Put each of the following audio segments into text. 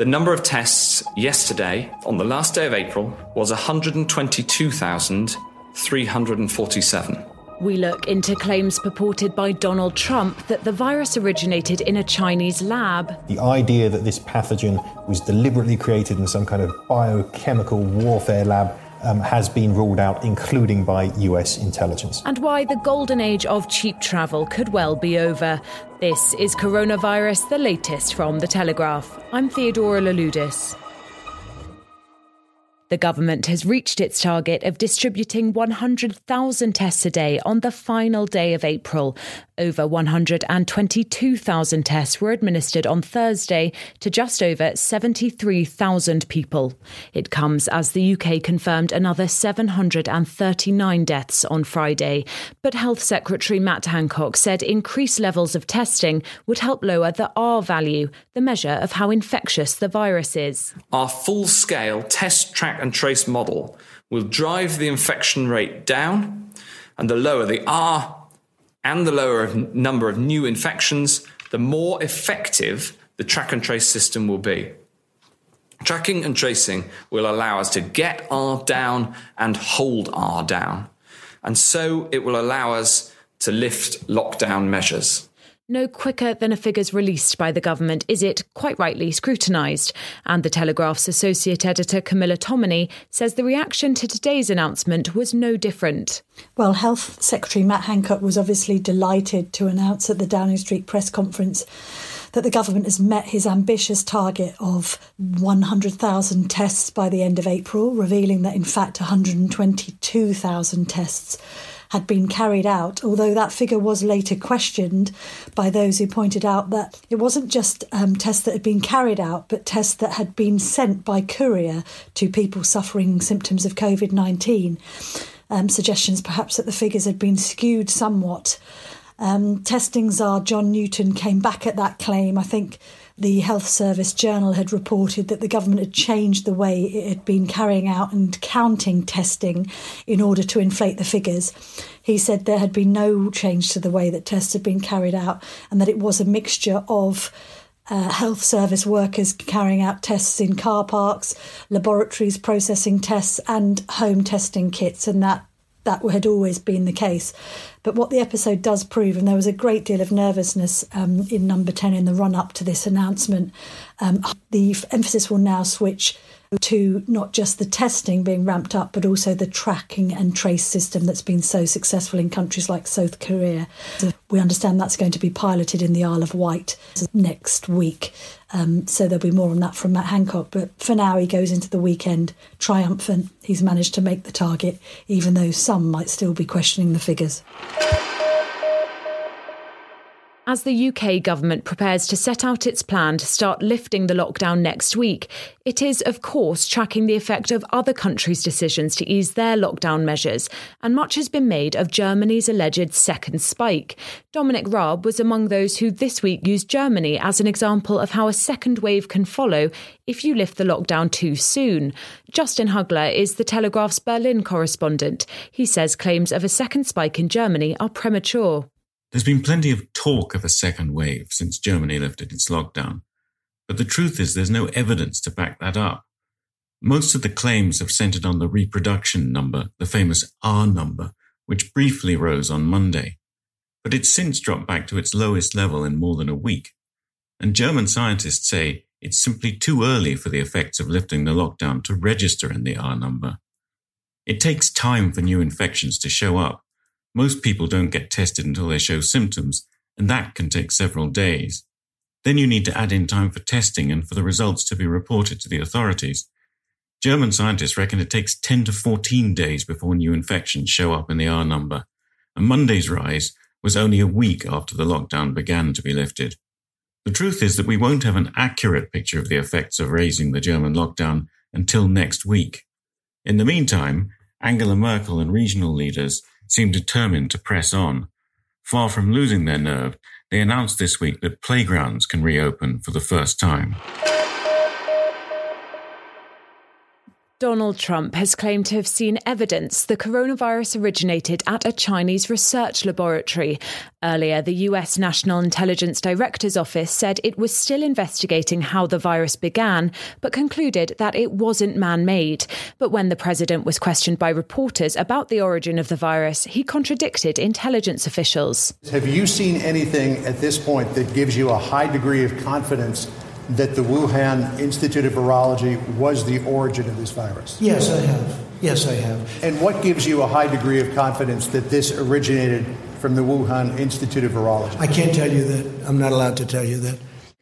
The number of tests yesterday, on the last day of April, was 122,347. We look into claims purported by Donald Trump that the virus originated in a Chinese lab. The idea that this pathogen was deliberately created in some kind of biochemical warfare lab um, has been ruled out, including by US intelligence. And why the golden age of cheap travel could well be over. This is Coronavirus, the latest from The Telegraph. I'm Theodora Louloudis. The government has reached its target of distributing 100,000 tests a day on the final day of April. Over 122,000 tests were administered on Thursday to just over 73,000 people. It comes as the UK confirmed another 739 deaths on Friday. But Health Secretary Matt Hancock said increased levels of testing would help lower the R value, the measure of how infectious the virus is. Our full scale test, track, and trace model will drive the infection rate down, and the lower the R and the lower number of new infections, the more effective the track and trace system will be. Tracking and tracing will allow us to get R down and hold R down. And so it will allow us to lift lockdown measures. No quicker than a figures released by the government is it, quite rightly, scrutinised. And The Telegraph's associate editor Camilla Tominey says the reaction to today's announcement was no different. Well, Health Secretary Matt Hancock was obviously delighted to announce at the Downing Street press conference that the government has met his ambitious target of 100,000 tests by the end of April, revealing that in fact 122,000 tests had been carried out, although that figure was later questioned by those who pointed out that it wasn't just um, tests that had been carried out, but tests that had been sent by courier to people suffering symptoms of COVID 19. Um, suggestions perhaps that the figures had been skewed somewhat. Um, testing czar John Newton came back at that claim. I think the Health Service Journal had reported that the government had changed the way it had been carrying out and counting testing in order to inflate the figures. He said there had been no change to the way that tests had been carried out and that it was a mixture of uh, health service workers carrying out tests in car parks, laboratories processing tests, and home testing kits, and that that had always been the case. But what the episode does prove, and there was a great deal of nervousness um, in number 10 in the run up to this announcement, um, the emphasis will now switch to not just the testing being ramped up, but also the tracking and trace system that's been so successful in countries like South Korea. So we understand that's going to be piloted in the Isle of Wight next week. Um, so there'll be more on that from Matt Hancock. But for now, he goes into the weekend triumphant. He's managed to make the target, even though some might still be questioning the figures. As the UK government prepares to set out its plan to start lifting the lockdown next week, it is, of course, tracking the effect of other countries' decisions to ease their lockdown measures, and much has been made of Germany's alleged second spike. Dominic Raab was among those who this week used Germany as an example of how a second wave can follow if you lift the lockdown too soon. Justin Huggler is the Telegraph's Berlin correspondent. He says claims of a second spike in Germany are premature. There's been plenty of talk of a second wave since Germany lifted its lockdown. But the truth is, there's no evidence to back that up. Most of the claims have centered on the reproduction number, the famous R number, which briefly rose on Monday. But it's since dropped back to its lowest level in more than a week. And German scientists say it's simply too early for the effects of lifting the lockdown to register in the R number. It takes time for new infections to show up. Most people don't get tested until they show symptoms, and that can take several days. Then you need to add in time for testing and for the results to be reported to the authorities. German scientists reckon it takes 10 to 14 days before new infections show up in the R number, and Monday's rise was only a week after the lockdown began to be lifted. The truth is that we won't have an accurate picture of the effects of raising the German lockdown until next week. In the meantime, Angela Merkel and regional leaders seem determined to press on. Far from losing their nerve, they announced this week that playgrounds can reopen for the first time. Donald Trump has claimed to have seen evidence the coronavirus originated at a Chinese research laboratory. Earlier, the US National Intelligence Director's Office said it was still investigating how the virus began, but concluded that it wasn't man made. But when the president was questioned by reporters about the origin of the virus, he contradicted intelligence officials. Have you seen anything at this point that gives you a high degree of confidence? That the Wuhan Institute of Virology was the origin of this virus? Yes, I have. Yes, I have. And what gives you a high degree of confidence that this originated from the Wuhan Institute of Virology? I can't tell you that. I'm not allowed to tell you that.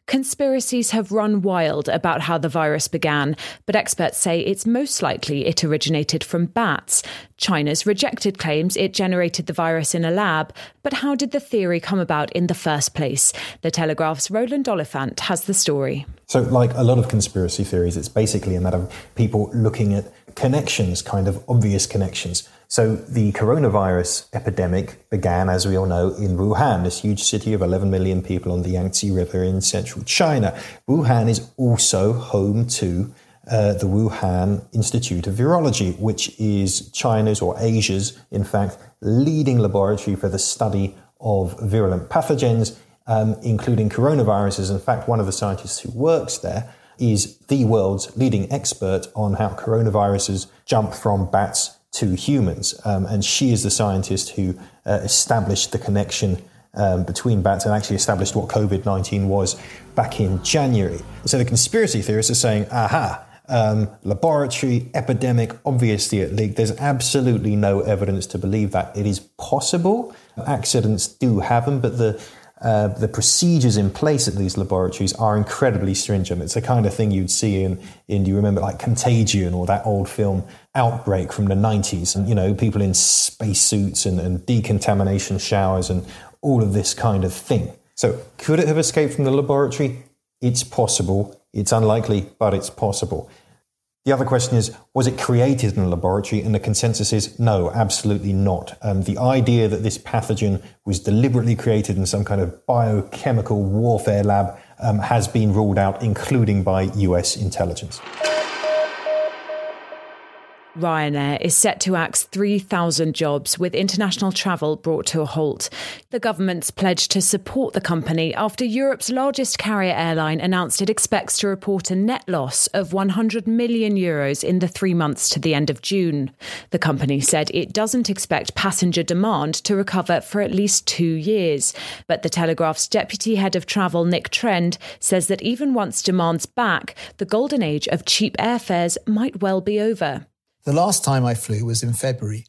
Conspiracies have run wild about how the virus began, but experts say it's most likely it originated from bats. China's rejected claims it generated the virus in a lab, but how did the theory come about in the first place? The Telegraph's Roland Oliphant has the story. So, like a lot of conspiracy theories, it's basically a matter of people looking at connections, kind of obvious connections. So the coronavirus epidemic began, as we all know, in Wuhan, this huge city of 11 million people on the Yangtze River in central China. Wuhan is also home to uh, the Wuhan Institute of Virology, which is China's or Asia's, in fact, leading laboratory for the study of virulent pathogens, um, including coronaviruses. In fact, one of the scientists who works there is the world's leading expert on how coronaviruses jump from bats to humans. Um, and she is the scientist who uh, established the connection um, between bats and actually established what COVID 19 was back in January. So the conspiracy theorists are saying, aha, um, laboratory, epidemic, obviously it leaked. There's absolutely no evidence to believe that. It is possible. Accidents do happen, but the uh, the procedures in place at these laboratories are incredibly stringent. It's the kind of thing you'd see in, in do you remember like Contagion or that old film Outbreak from the 90s? And, you know, people in spacesuits and, and decontamination showers and all of this kind of thing. So, could it have escaped from the laboratory? It's possible. It's unlikely, but it's possible. The other question is, was it created in a laboratory? And the consensus is no, absolutely not. Um, the idea that this pathogen was deliberately created in some kind of biochemical warfare lab um, has been ruled out, including by US intelligence. Ryanair is set to axe 3,000 jobs with international travel brought to a halt. The government's pledge to support the company after Europe's largest carrier airline announced it expects to report a net loss of 100 million euros in the three months to the end of June. The company said it doesn't expect passenger demand to recover for at least two years. But the Telegraph's deputy head of travel, Nick Trend, says that even once demand's back, the golden age of cheap airfares might well be over. The last time I flew was in February,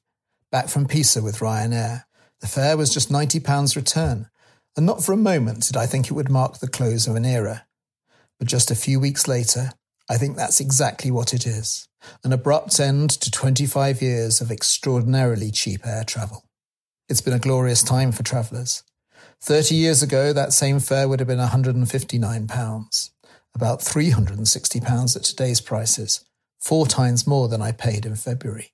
back from Pisa with Ryanair. The fare was just £90 return, and not for a moment did I think it would mark the close of an era. But just a few weeks later, I think that's exactly what it is an abrupt end to 25 years of extraordinarily cheap air travel. It's been a glorious time for travellers. 30 years ago, that same fare would have been £159, about £360 at today's prices four times more than I paid in February.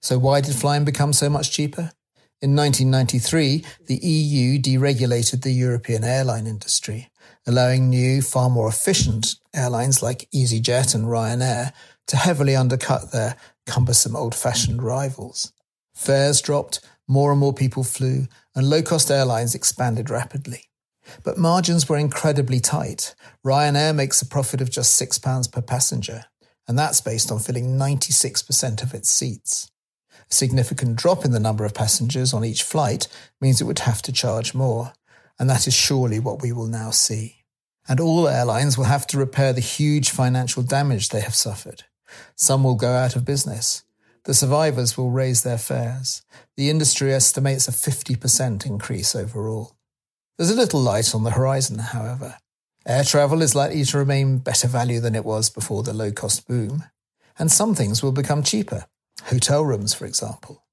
So why did flying become so much cheaper? In 1993, the EU deregulated the European airline industry, allowing new, far more efficient airlines like EasyJet and Ryanair to heavily undercut their cumbersome old fashioned rivals. Fares dropped, more and more people flew, and low cost airlines expanded rapidly. But margins were incredibly tight. Ryanair makes a profit of just £6 per passenger, and that's based on filling 96% of its seats. A significant drop in the number of passengers on each flight means it would have to charge more, and that is surely what we will now see. And all airlines will have to repair the huge financial damage they have suffered. Some will go out of business. The survivors will raise their fares. The industry estimates a 50% increase overall. There's a little light on the horizon, however. Air travel is likely to remain better value than it was before the low cost boom. And some things will become cheaper. Hotel rooms, for example.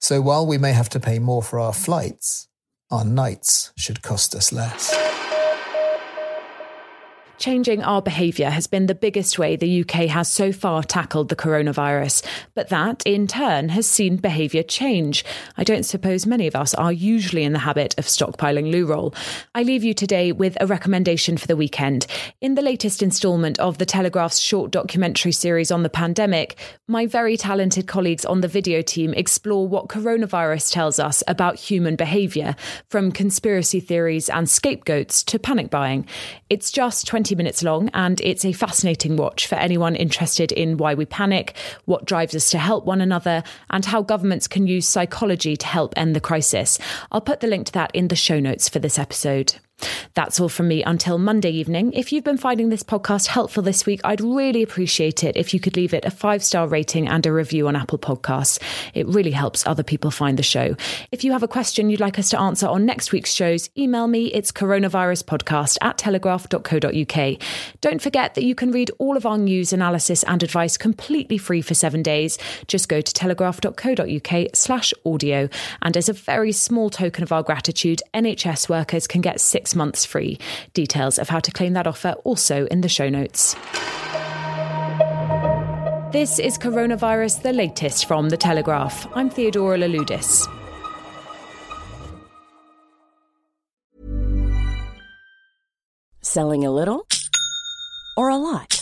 So while we may have to pay more for our flights, our nights should cost us less. Changing our behaviour has been the biggest way the UK has so far tackled the coronavirus, but that, in turn, has seen behaviour change. I don't suppose many of us are usually in the habit of stockpiling loo roll. I leave you today with a recommendation for the weekend. In the latest instalment of the Telegraph's short documentary series on the pandemic, my very talented colleagues on the video team explore what coronavirus tells us about human behaviour, from conspiracy theories and scapegoats to panic buying. It's just 20 20 minutes long, and it's a fascinating watch for anyone interested in why we panic, what drives us to help one another, and how governments can use psychology to help end the crisis. I'll put the link to that in the show notes for this episode. That's all from me until Monday evening. If you've been finding this podcast helpful this week, I'd really appreciate it if you could leave it a five star rating and a review on Apple Podcasts. It really helps other people find the show. If you have a question you'd like us to answer on next week's shows, email me. It's coronaviruspodcast at telegraph.co.uk. Don't forget that you can read all of our news, analysis, and advice completely free for seven days. Just go to telegraph.co.uk slash audio. And as a very small token of our gratitude, NHS workers can get six months free. Details of how to claim that offer also in the show notes. This is Coronavirus, the latest from The Telegraph. I'm Theodora Louloudis. Selling a little or a lot?